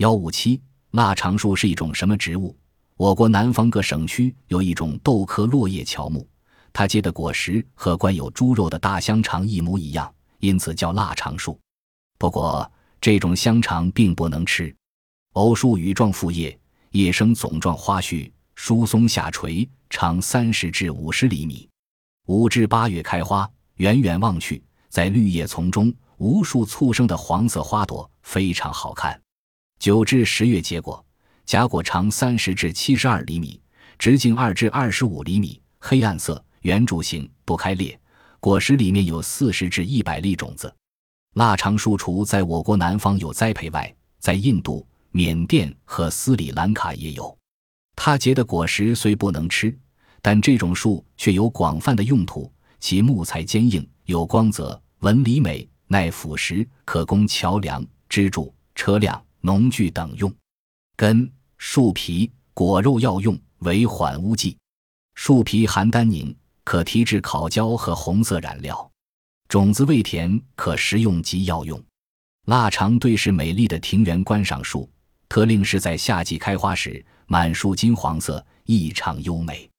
幺五七，腊肠树是一种什么植物？我国南方各省区有一种豆科落叶乔木，它结的果实和灌有猪肉的大香肠一模一样，因此叫腊肠树。不过，这种香肠并不能吃。藕树羽状复叶，叶生总状花序，疏松下垂，长三十至五十厘米。五至八月开花，远远望去，在绿叶丛中，无数簇生的黄色花朵非常好看。九至十月结果。荚果长三十至七十二厘米，直径二至二十五厘米，黑暗色，圆柱形，不开裂。果实里面有四十至一百粒种子。腊肠树除在我国南方有栽培外，在印度、缅甸和斯里兰卡也有。它结的果实虽不能吃，但这种树却有广泛的用途。其木材坚硬，有光泽，纹理美，耐腐蚀，可供桥梁、支柱、车辆、农具等用。根。树皮、果肉药用，为缓污剂。树皮含单宁，可提制烤焦和红色染料。种子味甜，可食用及药用。腊肠对是美丽的庭园观赏树，特令是在夏季开花时，满树金黄色，异常优美。